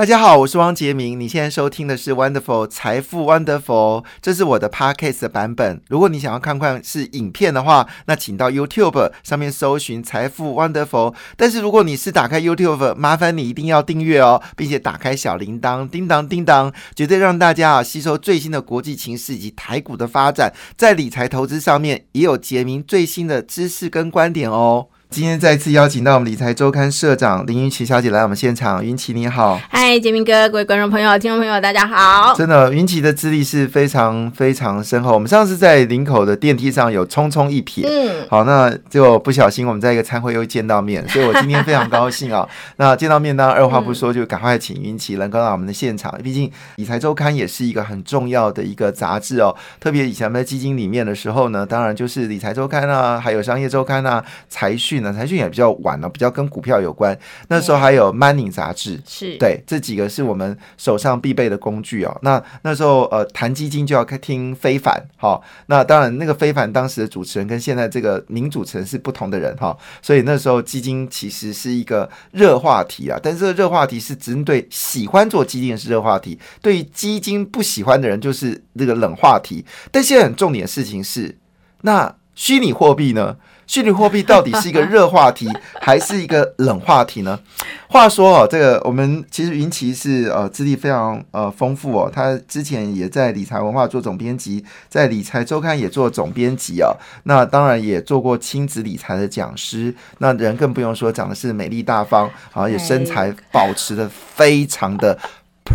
大家好，我是汪杰明。你现在收听的是 Wonderful 财富 Wonderful，这是我的 Podcast 的版本。如果你想要看看是影片的话，那请到 YouTube 上面搜寻财富 Wonderful。但是如果你是打开 YouTube，麻烦你一定要订阅哦，并且打开小铃铛，叮当叮当，绝对让大家啊吸收最新的国际情势以及台股的发展，在理财投资上面也有杰明最新的知识跟观点哦。今天再次邀请到我们理财周刊社长林云奇小姐来我们现场，云奇你好，嗨，杰明哥，各位观众朋友、听众朋友，大家好。真的，云奇的资历是非常非常深厚。我们上次在林口的电梯上有匆匆一瞥，嗯，好，那就不小心我们在一个餐会又见到面，所以我今天非常高兴啊。那见到面当然，二话不说就赶快请云奇能够到我们的现场，毕竟理财周刊也是一个很重要的一个杂志哦。特别以前在基金里面的时候呢，当然就是理财周刊啊，还有商业周刊啊，财讯。财讯也比较晚了，比较跟股票有关。那时候还有 Money 杂志，是对这几个是我们手上必备的工具哦。那那时候呃谈基金就要听非凡，好，那当然那个非凡当时的主持人跟现在这个名主持人是不同的人哈，所以那时候基金其实是一个热话题啊。但是这个热话题是针对喜欢做基金的是热话题，对于基金不喜欢的人就是这个冷话题。但现在很重点的事情是，那虚拟货币呢？虚拟货币到底是一个热话题还是一个冷话题呢？话说哦，这个我们其实云奇是呃资历非常呃丰富哦，他之前也在理财文化做总编辑，在理财周刊也做总编辑啊，那当然也做过亲子理财的讲师，那人更不用说，讲的是美丽大方，好也身材保持的非常的。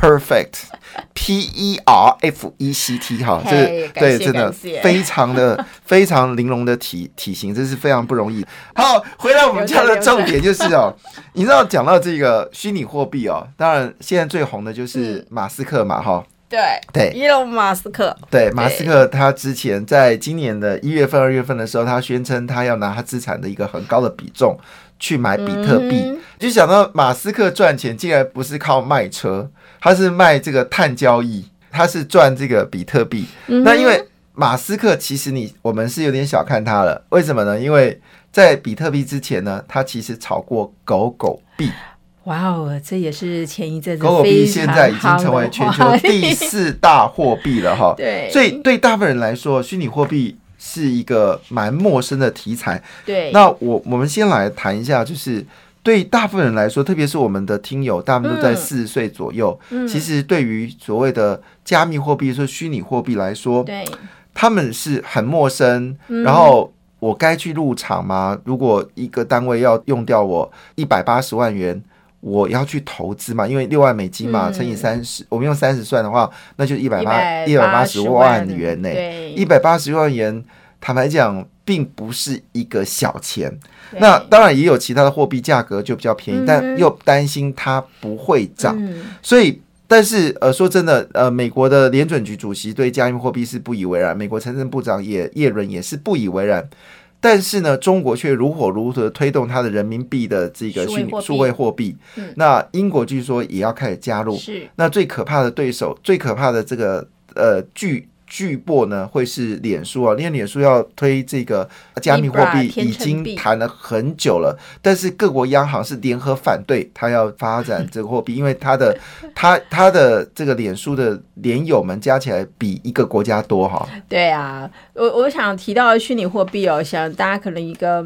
Perfect，P E R F E C T 哈，这是对真的非常的非常玲珑的体体型，这是非常不容易。好，回来我们家的重点就是哦，你知道讲到这个虚拟货币哦，当然现在最红的就是马斯克嘛哈，对。对，伊隆马斯克，对马斯克他之前在今年的一月份二月份的时候，他宣称他要拿他资产的一个很高的比重去买比特币，就想到马斯克赚钱竟然不是靠卖车。他是卖这个碳交易，他是赚这个比特币。那因为马斯克其实你我们是有点小看他了，为什么呢？因为在比特币之前呢，他其实炒过狗狗币。哇哦，这也是前一阵子狗狗币现在已经成为全球第四大货币了哈。对，所以对大部分人来说，虚拟货币是一个蛮陌生的题材。对，那我我们先来谈一下，就是。对大部分人来说，特别是我们的听友，大部分都在四十岁左右。其实对于所谓的加密货币，说虚拟货币来说，对，他们是很陌生。然后我该去入场吗？如果一个单位要用掉我一百八十万元，我要去投资嘛？因为六万美金嘛，乘以三十，我们用三十算的话，那就一百八一百八十万元呢。一百八十万元，坦白讲，并不是一个小钱。那当然也有其他的货币价格就比较便宜，但又担心它不会涨，所以但是呃说真的呃美国的联准局主席对加密货币是不以为然，美国财政部长也叶伦也是不以为然，但是呢中国却如火如荼的推动它的人民币的这个虚拟数位货币，那英国据说也要开始加入，是。那最可怕的对手，最可怕的这个呃巨。巨擘呢会是脸书啊，因为脸书要推这个加密货币已经谈了很久了，但是各国央行是联合反对他要发展这个货币，因为他的 他他的这个脸书的连友们加起来比一个国家多哈。对啊，我我想提到虚拟货币哦，想大家可能一个。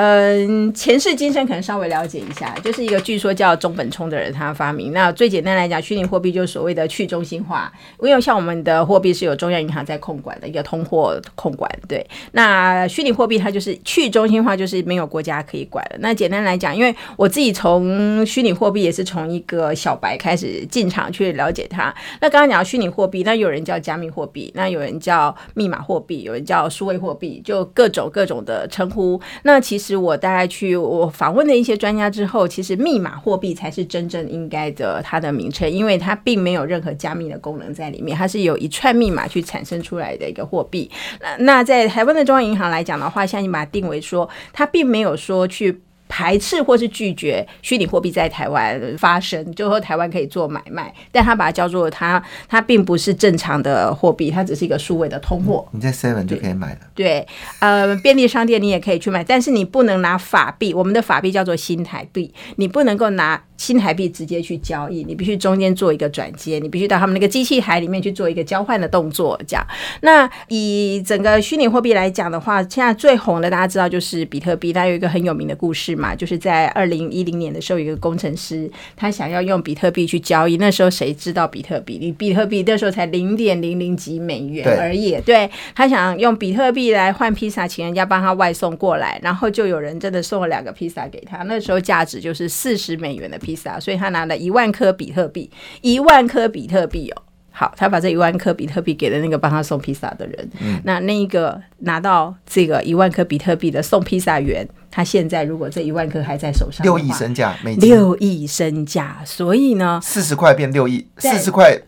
嗯，前世今生可能稍微了解一下，就是一个据说叫中本聪的人他发明。那最简单来讲，虚拟货币就是所谓的去中心化，因为像我们的货币是有中央银行在控管的一个通货控管。对，那虚拟货币它就是去中心化，就是没有国家可以管的。那简单来讲，因为我自己从虚拟货币也是从一个小白开始进场去了解它。那刚刚讲到虚拟货币，那有人叫加密货币，那有人叫密码货币，有人叫数位货币，就各种各种的称呼。那其实。是我大概去我访问的一些专家之后，其实密码货币才是真正应该的它的名称，因为它并没有任何加密的功能在里面，它是有一串密码去产生出来的一个货币。那那在台湾的中央银行来讲的话，像你把它定为说，它并没有说去。排斥或是拒绝虚拟货币在台湾发生，就说台湾可以做买卖，但他把它叫做它，它并不是正常的货币，它只是一个数位的通货。你在 Seven 就可以买了。对，呃，便利商店你也可以去买，但是你不能拿法币，我们的法币叫做新台币，你不能够拿新台币直接去交易，你必须中间做一个转接，你必须到他们那个机器台里面去做一个交换的动作。这样，那以整个虚拟货币来讲的话，现在最红的大家知道就是比特币，它有一个很有名的故事嘛，就是在二零一零年的时候，有一个工程师他想要用比特币去交易，那时候谁知道比特币？你比特币那时候才零点零零几美元而已，对他想用比特币来换披萨，请人家帮他外送过来，然后就有人真的送了两个披萨给他，那时候价值就是四十美元的。披萨，所以他拿了一万颗比特币，一万颗比特币哦。好，他把这一万颗比特币给了那个帮他送披萨的人。嗯，那那一个拿到这个一万颗比特币的送披萨员，他现在如果这一万颗还在手上，六亿身价，美金六亿身价。所以呢，四十块变六亿，四十块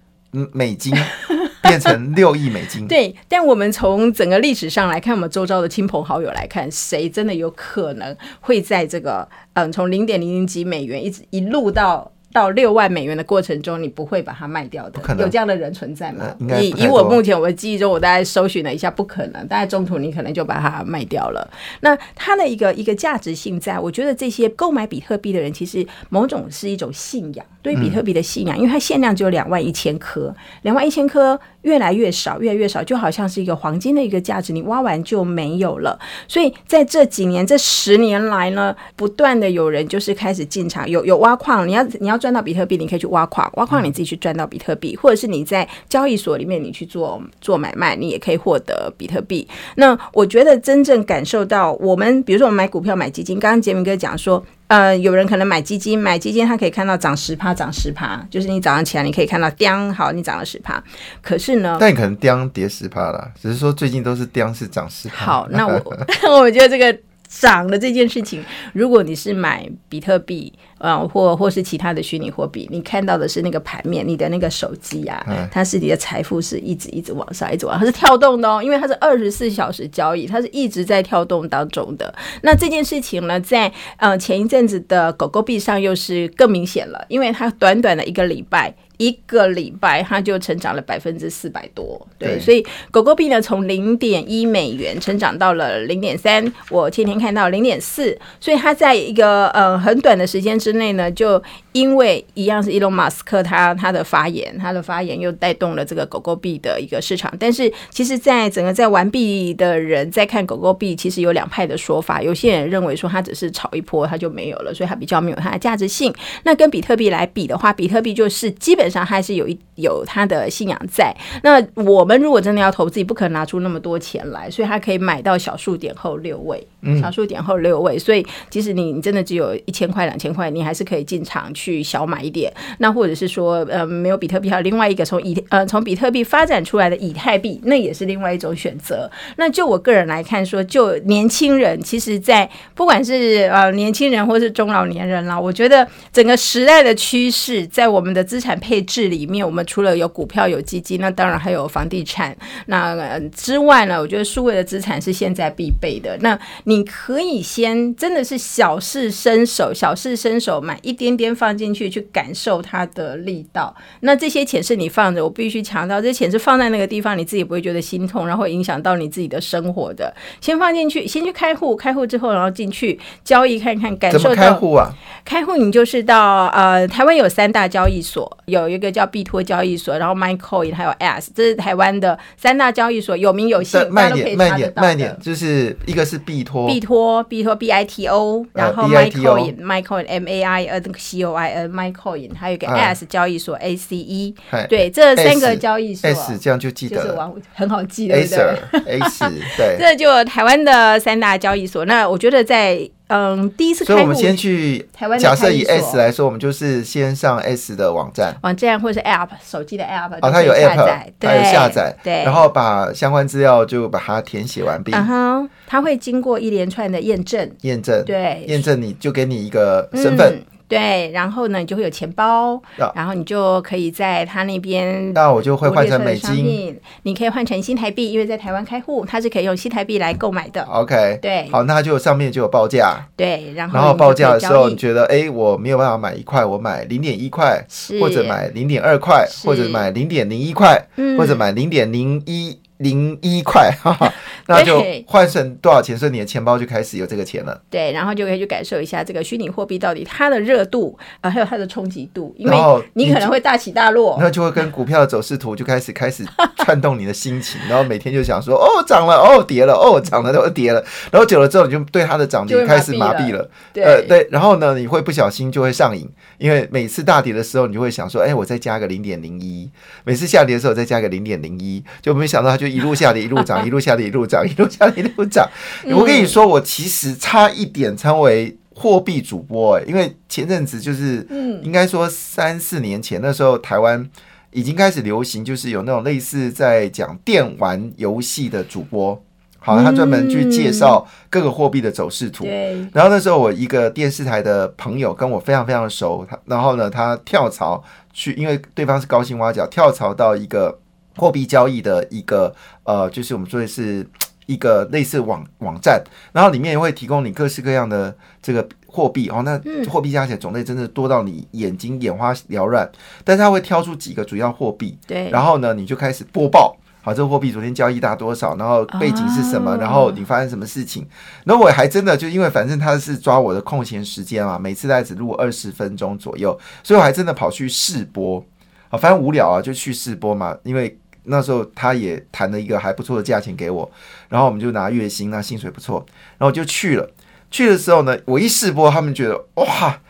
美金 变成六亿美金。对，但我们从整个历史上来看，我们周遭的亲朋好友来看，谁真的有可能会在这个？嗯，从零点零零几美元一直一路到到六万美元的过程中，你不会把它卖掉的。有这样的人存在吗？以以我目前我的记忆中，我大概搜寻了一下，不可能。大概中途你可能就把它卖掉了。那它的一个一个价值性，在我觉得这些购买比特币的人，其实某种是一种信仰，对比特币的信仰，因为它限量只有两万一千颗，两万一千颗。越来越少，越来越少，就好像是一个黄金的一个价值，你挖完就没有了。所以在这几年、这十年来呢，不断的有人就是开始进场，有有挖矿。你要你要赚到比特币，你可以去挖矿，挖矿你自己去赚到比特币，或者是你在交易所里面你去做做买卖，你也可以获得比特币。那我觉得真正感受到，我们比如说我们买股票、买基金，刚刚杰明哥讲说。呃，有人可能买基金，买基金他可以看到涨十趴，涨十趴，就是你早上起来你可以看到，叮，好，你涨了十趴。可是呢，但你可能叮跌十趴了，只是说最近都是叮是涨十趴。好，那我我觉得这个。涨的这件事情，如果你是买比特币，呃，或或是其他的虚拟货币，你看到的是那个盘面，你的那个手机啊，它是你的财富是一直一直往上，一直往，它是跳动的哦，因为它是二十四小时交易，它是一直在跳动当中的。那这件事情呢，在呃前一阵子的狗狗币上又是更明显了，因为它短短的一个礼拜。一个礼拜，它就成长了百分之四百多，对，所以狗狗币呢，从零点一美元成长到了零点三，我天天看到零点四，所以它在一个呃很短的时间之内呢，就因为一样是伊隆马斯克他他的发言，他的发言又带动了这个狗狗币的一个市场。但是其实，在整个在玩币的人在看狗狗币，其实有两派的说法，有些人认为说它只是炒一波，它就没有了，所以它比较没有它的价值性。那跟比特币来比的话，比特币就是基本。上还是有一有他的信仰在。那我们如果真的要投资，不可能拿出那么多钱来，所以他可以买到小数点后六位，小数点后六位。所以即使你你真的只有一千块、两千块，你还是可以进场去小买一点。那或者是说，呃，没有比特币，还有另外一个从以呃从比特币发展出来的以太币，那也是另外一种选择。那就我个人来看，说就年轻人，其实，在不管是呃年轻人或是中老年人啦，我觉得整个时代的趋势，在我们的资产配。制里面，我们除了有股票、有基金，那当然还有房地产。那之外呢，我觉得数位的资产是现在必备的。那你可以先真的是小试身手，小试身手买一点点放进去，去感受它的力道。那这些钱是你放着，我必须强调，这些钱是放在那个地方，你自己不会觉得心痛，然后影响到你自己的生活的。先放进去，先去开户，开户之后，然后进去交易看看，感受到开户啊？开户你就是到呃，台湾有三大交易所，有。一个叫币托交易所，然后 MyCoin 还有 S，这是台湾的三大交易所，有名有姓，卖点卖点慢点，就是一个是币托，币托币托 B I T O，然后 MyCoin MyCoin M A I N C O I N MyCoin，还有一个 S 交易所 A C E，对，这三个交易所，S 这样就记得。了，很好记，对不对？S 对，这就台湾的三大交易所。那我觉得在嗯，第一次，所以我们先去台湾假设以 S 来说，我们就是先上 S 的网站，网站或者是 App 手机的 App，哦，它有 App，它有下载，对，然后把相关资料就把它填写完毕，嗯哼，它会经过一连串的验证，验证，对，验证你就给你一个身份。对，然后呢，你就会有钱包，然后你就可以在他那边，那我就会换成美金，你可以换成新台币，因为在台湾开户，它是可以用新台币来购买的。OK，对，好，那就上面就有报价，对，然后然后报价的时候，你觉得哎，我没有办法买一块，我买零点一块，或者买零点二块，或者买零点零一块，或者买零点零一。零一块，哈哈，那就换成多少钱，所以你的钱包就开始有这个钱了。对，然后就可以去感受一下这个虚拟货币到底它的热度啊、呃还有它的冲击度，因为你你可能会大起大落。然后就会跟股票的走势图就开始开始串动你的心情，然后每天就想说，哦涨了，哦跌了，哦涨了，哦跌了，然后久了之后你就对它的涨跌开始麻痹了。对、呃对，然后呢你会不小心就会上瘾，因为每次大跌的时候你就会想说，哎我再加个零点零一，每次下跌的时候再加个零点零一，就没想到它就一路下跌一路涨，一路下跌一路涨，一路下跌一路涨。我跟你说，我其实差一点成为。货币主播、哎，因为前阵子就是，嗯应该说三四年前，那时候台湾已经开始流行，就是有那种类似在讲电玩游戏的主播，好，他专门去介绍各个货币的走势图。对，然后那时候我一个电视台的朋友跟我非常非常熟，他然后呢，他跳槽去，因为对方是高薪挖角，跳槽到一个货币交易的一个呃，就是我们说的是一个类似网网站，然后里面也会提供你各式各样的这个货币哦，那嗯货币加起来种类真的多到你眼睛眼花缭乱，但是他会挑出几个主要货币，对，然后呢，你就开始播报。好，这个货币昨天交易大多少？然后背景是什么？哦然后你发生什么事情？然后我还真的就因为反正他是抓我的空闲时间嘛，每次大概只录二十分钟左右，所以我还真的跑去试播。啊，反正无聊啊，就去试播嘛。因为那时候他也谈了一个还不错的价钱给我，然后我们就拿月薪，那薪水不错，然后就去了。去的时候呢，我一试播，他们觉得哇。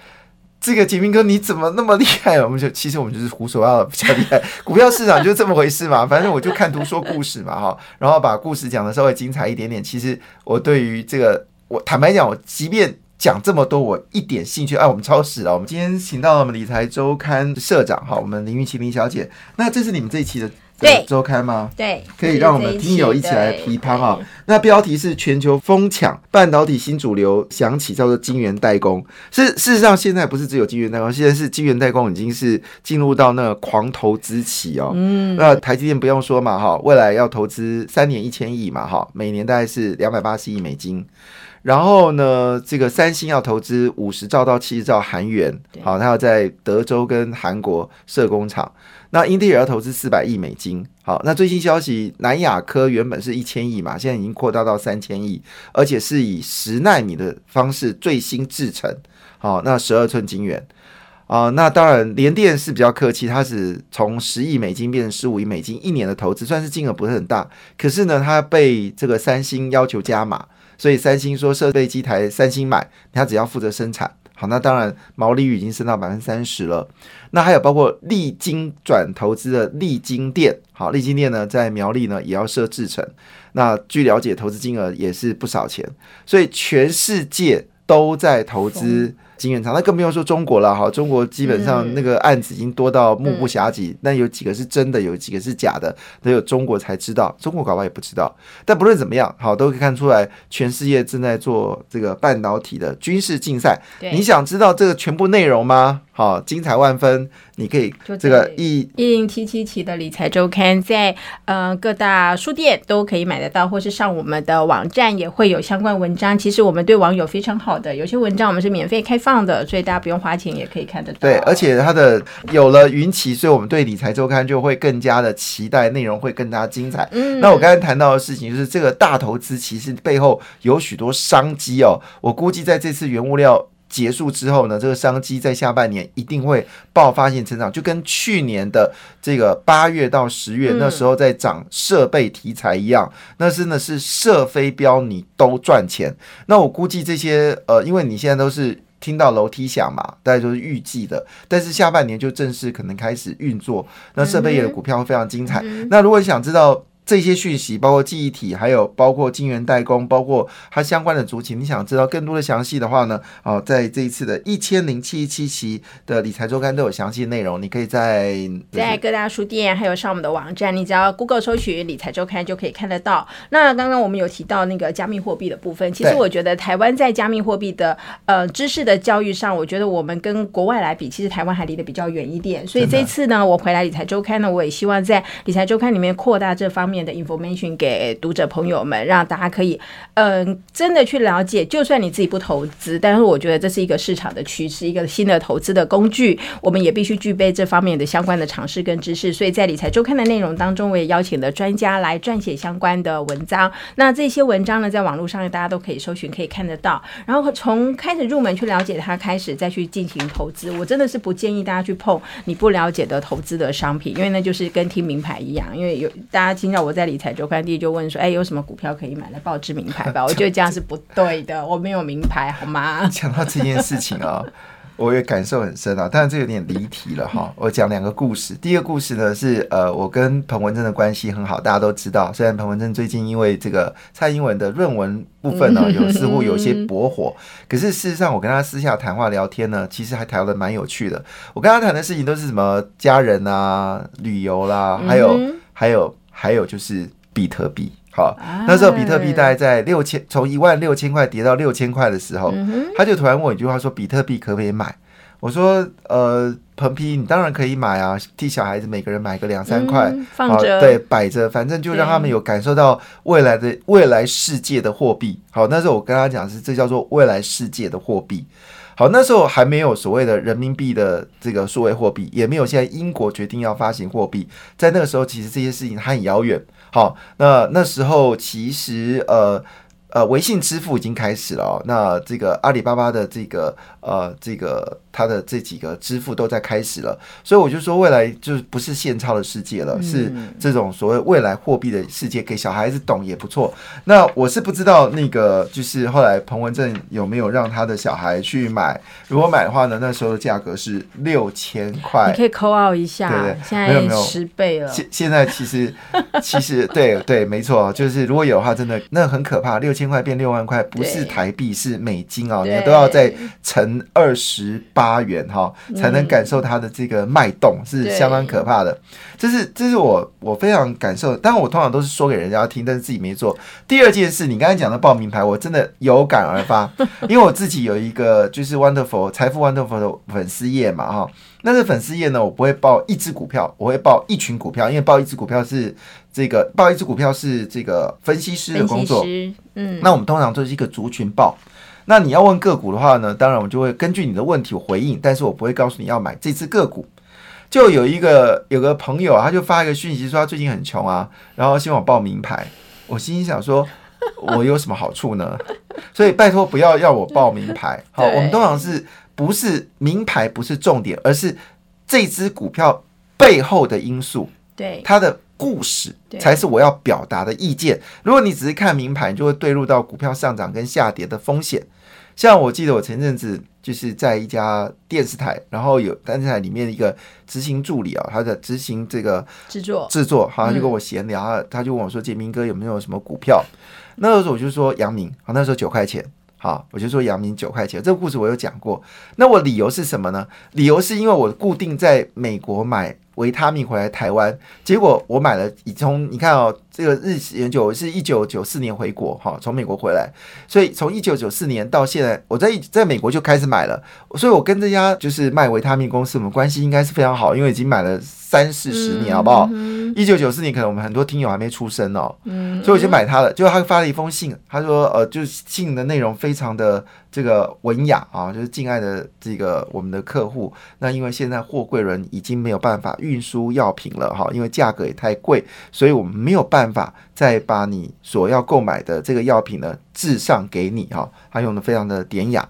这个杰明哥你怎么那么厉害？我们就其实我们就是胡说八道比较厉害，股票市场就这么回事嘛。反正我就看图说故事嘛哈，然后把故事讲的稍微精彩一点点。其实我对于这个，我坦白讲，我即便讲这么多，我一点兴趣。哎，我们超时了。我们今天请到了我们理财周刊社长哈，我们林玉琪林小姐。那这是你们这一期的对周刊吗？对，可以让我们听友一起来批判哈。那标题是全球疯抢半导体新主流响起，叫做晶圆代工。事事实上，现在不是只有晶圆代工，现在是晶圆代工已经是进入到那个狂投资期哦。嗯，那台积电不用说嘛哈，未来要投资三年一千亿嘛哈，每年大概是两百八十亿美金。然后呢，这个三星要投资五十兆到七十兆韩元，好，它要在德州跟韩国设工厂。那英特尔要投资四百亿美金。好，那最新消息，南亚科原本是一千亿嘛，现在已经扩大到三千亿，而且是以十纳米的方式最新制成。好，那十二寸晶圆。啊、那当然，联电是比较客气，它是从十亿美金变成十五亿美金一年的投资，算是金额不是很大。可是呢，它被这个三星要求加码，所以三星说设备机台三星买，它只要负责生产。好，那当然毛利率已经升到百分之三十了。那还有包括利金转投资的利金店，好，利金店呢在苗栗呢也要设制程。那据了解，投资金额也是不少钱，所以全世界都在投资晶圆厂，那更不用说中国了哈。中国基本上那个案子已经多到目不暇接，那有几个是真的，有几个是假的，只有中国才知道，中国搞不好也不知道。但不论怎么样，好，都可以看出来，全世界正在做这个半导体的军事竞赛。你想知道这个全部内容吗？好，精彩万分，你可以就这个一一零七七期的理财周刊，在呃各大书店都可以买得到，或是上我们的网站也会有相关文章。其实我们对网友非常好的，有些文章我们是免费开放的，所以大家不用花钱也可以看得到。对，而且它的有了云旗，所以我们对理财周刊就会更加的期待，内容会更加精彩。嗯那我刚才谈到的事情就是，这个大投资其实背后有许多商机哦。我估计在这次原物料结束之后呢，这个商机在下半年一定会爆发性成长，就跟去年的这个八月到十月、嗯那时候在涨设备题材一样，那真的是射飞镖你都赚钱。那我估计这些呃，因为你现在都是。听到楼梯响嘛，大家都是预计的，但是下半年就正式可能开始运作。那设备业的股票会非常精彩。那如果你想知道这些讯息，包括记忆体，还有包括晶圆代工，包括它相关的族群，你想知道更多的详细的话呢？哦，在这一次的一千零七十七期的理财周刊都有详细内容，你可以在在各大书店，还有上我们的网站，你只要 Google 搜取“理财周刊”就可以看得到。那刚刚我们有提到那个加密货币的部分，其实我觉得台湾在加密货币的呃知识的教育上，我觉得我们跟国外来比，其实台湾还离得比较远一点。所以这次呢，我回来理财周刊呢，我也希望在理财周刊里面扩大这方面的 information 给读者朋友们，让大家可以嗯真的去了解。就算你自己不投资，但是我觉得这是一个市场的趋势，一个新的投资的工具，我们也必须具备这方面的相关的常识跟知识。所以在理财周刊的内容当中，我也邀请了专家来撰写相关的文章。那这些文章呢，在网络上大家都可以搜寻，可以看得到。然后从开始入门去了解它开始，再去进行投资，我真的是不建议大家去碰你不了解的投资的商品，因为那就是跟听名牌一样。因为有大家听到我在理财周刊第一就问说，哎，有什么股票可以买来报知名牌吧？我觉得这样是不对的，我没有名牌，好吗？讲到这件事情啊。我也感受很深啊，但是这有点离题了哈。我讲两个故事，第一个故事呢是呃，我跟彭文正的关系很好，大家都知道。虽然彭文正最近因为这个蔡英文的论文部分呢，有似乎有些 驳火，可是事实上我跟他私下谈话聊天呢，其实还谈的蛮有趣的。我跟他谈的事情都是什么家人啊、旅游啦，还有还有还有就是比特币。好，那时候比特币大概在六千，从一万六千块跌到六千块的时候，他就突然问我一句话，说：“比特币可不可以买？”我说：“呃，彭批，你当然可以买啊，替小孩子每个人买个两三块，放着，对，摆着，反正就让他们有感受到未来的未来世界的货币。好，那时候我跟他讲是，这叫做未来世界的货币。好，那时候还没有所谓的人民币的这个数位货币，也没有现在英国决定要发行货币，在那个时候，其实这些事情还很遥远。”好，那那时候其实呃呃，微信支付已经开始了。那这个阿里巴巴的这个呃这个。它的这几个支付都在开始了，所以我就说未来就是不是现钞的世界了，是这种所谓未来货币的世界，给小孩子懂也不错。那我是不知道那个就是后来彭文正有没有让他的小孩去买，如果买的话呢，那时候的价格是六千块，你可以扣号一下，对对，现在十倍了。现现在其实其实对对没错，就是如果有的话，真的那很可怕，六千块变六万块，不是台币是美金啊，你都要再乘二十八。八元哈，才能感受它的这个脉动，是相当可怕的。这是这是我我非常感受，但我通常都是说给人家听，但是自己没做。第二件事，你刚才讲的报名牌，我真的有感而发，因为我自己有一个就是 Wonderful 财富 Wonderful 的粉丝页嘛哈。那这粉丝页呢，我不会报一只股票，我会报一群股票，因为报一只股票是这个报一只股票是这个分析师的工作。嗯，那我们通常都是一个族群报。那你要问个股的话呢？当然我就会根据你的问题回应，但是我不会告诉你要买这只个股。就有一个有个朋友，他就发一个讯息说他最近很穷啊，然后希望我报名牌。我心里想说，我有什么好处呢？所以拜托不要要我报名牌。好，我们通常是不是名牌不是重点，而是这只股票背后的因素，对它的。故事才是我要表达的意见。如果你只是看名牌，就会对入到股票上涨跟下跌的风险。像我记得我前阵子就是在一家电视台，然后有电视台里面一个执行助理啊，他的执行这个制作制作，好像就跟我闲聊，他就问我说：“杰明哥有没有什么股票？”那个时候我就说：“阳明。”好，那时候九块钱。好，我就说阳明九块钱。这个故事我有讲过。那我理由是什么呢？理由是因为我固定在美国买。维他命回来台湾，结果我买了，从你看哦，这个日期研究，是一九九四年回国哈，从美国回来，所以从一九九四年到现在，我在在美国就开始买了，所以我跟这家就是卖维他命公司，我们关系应该是非常好，因为已经买了三四十年，好不好？一九九四年可能我们很多听友还没出生哦，所以我就买它了。结果他发了一封信，他说呃，就是信的内容非常的。这个文雅啊，就是敬爱的这个我们的客户。那因为现在货柜轮已经没有办法运输药品了哈，因为价格也太贵，所以我们没有办法再把你所要购买的这个药品呢至上给你哈。他用的非常的典雅。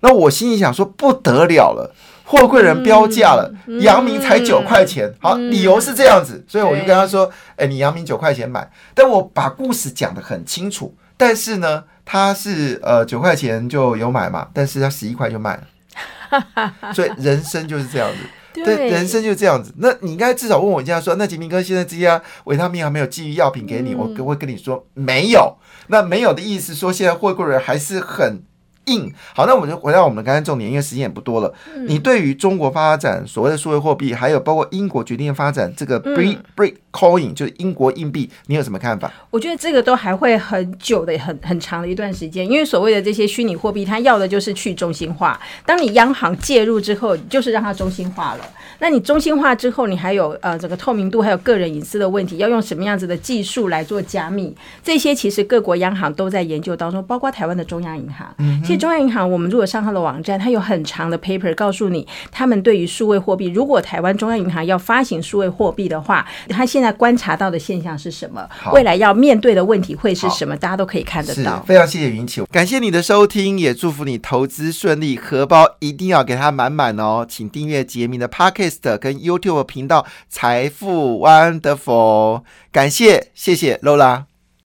那我心里想说不得了了，货柜人标价了，阳明才九块钱。好，理由是这样子，所以我就跟他说：“哎，你阳明九块钱买。”但我把故事讲得很清楚，但是呢。他是呃九块钱就有买嘛，但是他十一块就卖了，所以人生就是这样子，对，人生就是这样子。那你应该至少问我一下，说那杰明哥现在这家维他命还没有寄予药品给你，我会跟你说没有。那没有的意思说现在货柜人还是很硬。好，那我们就回到我们刚才重点，因为时间也不多了。你对于中国发展所谓的数位货币，还有包括英国决定发展这个 Brit Brit Coin，就是英国硬币，你有什么看法？我觉得这个都还会很久的、很很长的一段时间，因为所谓的这些虚拟货币，它要的就是去中心化。当你央行介入之后，就是让它中心化了。那你中心化之后，你还有呃整个透明度，还有个人隐私的问题，要用什么样子的技术来做加密？这些其实各国央行都在研究当中，包括台湾的中央银行。其实中央银行，我们如果上它的网站，它有很长的 paper 告诉你，他们对于数位货币，如果台湾中央银行要发行数位货币的话，它现在观察到的现象是什么？未来要面对的问题会是什么？大家都可以看得到。非常谢谢云奇，感谢你的收听，也祝福你投资顺利，荷包一定要给它满满哦。请订阅杰明的 podcast 跟 YouTube 频道财富 Wonderful，感谢谢谢 Lola。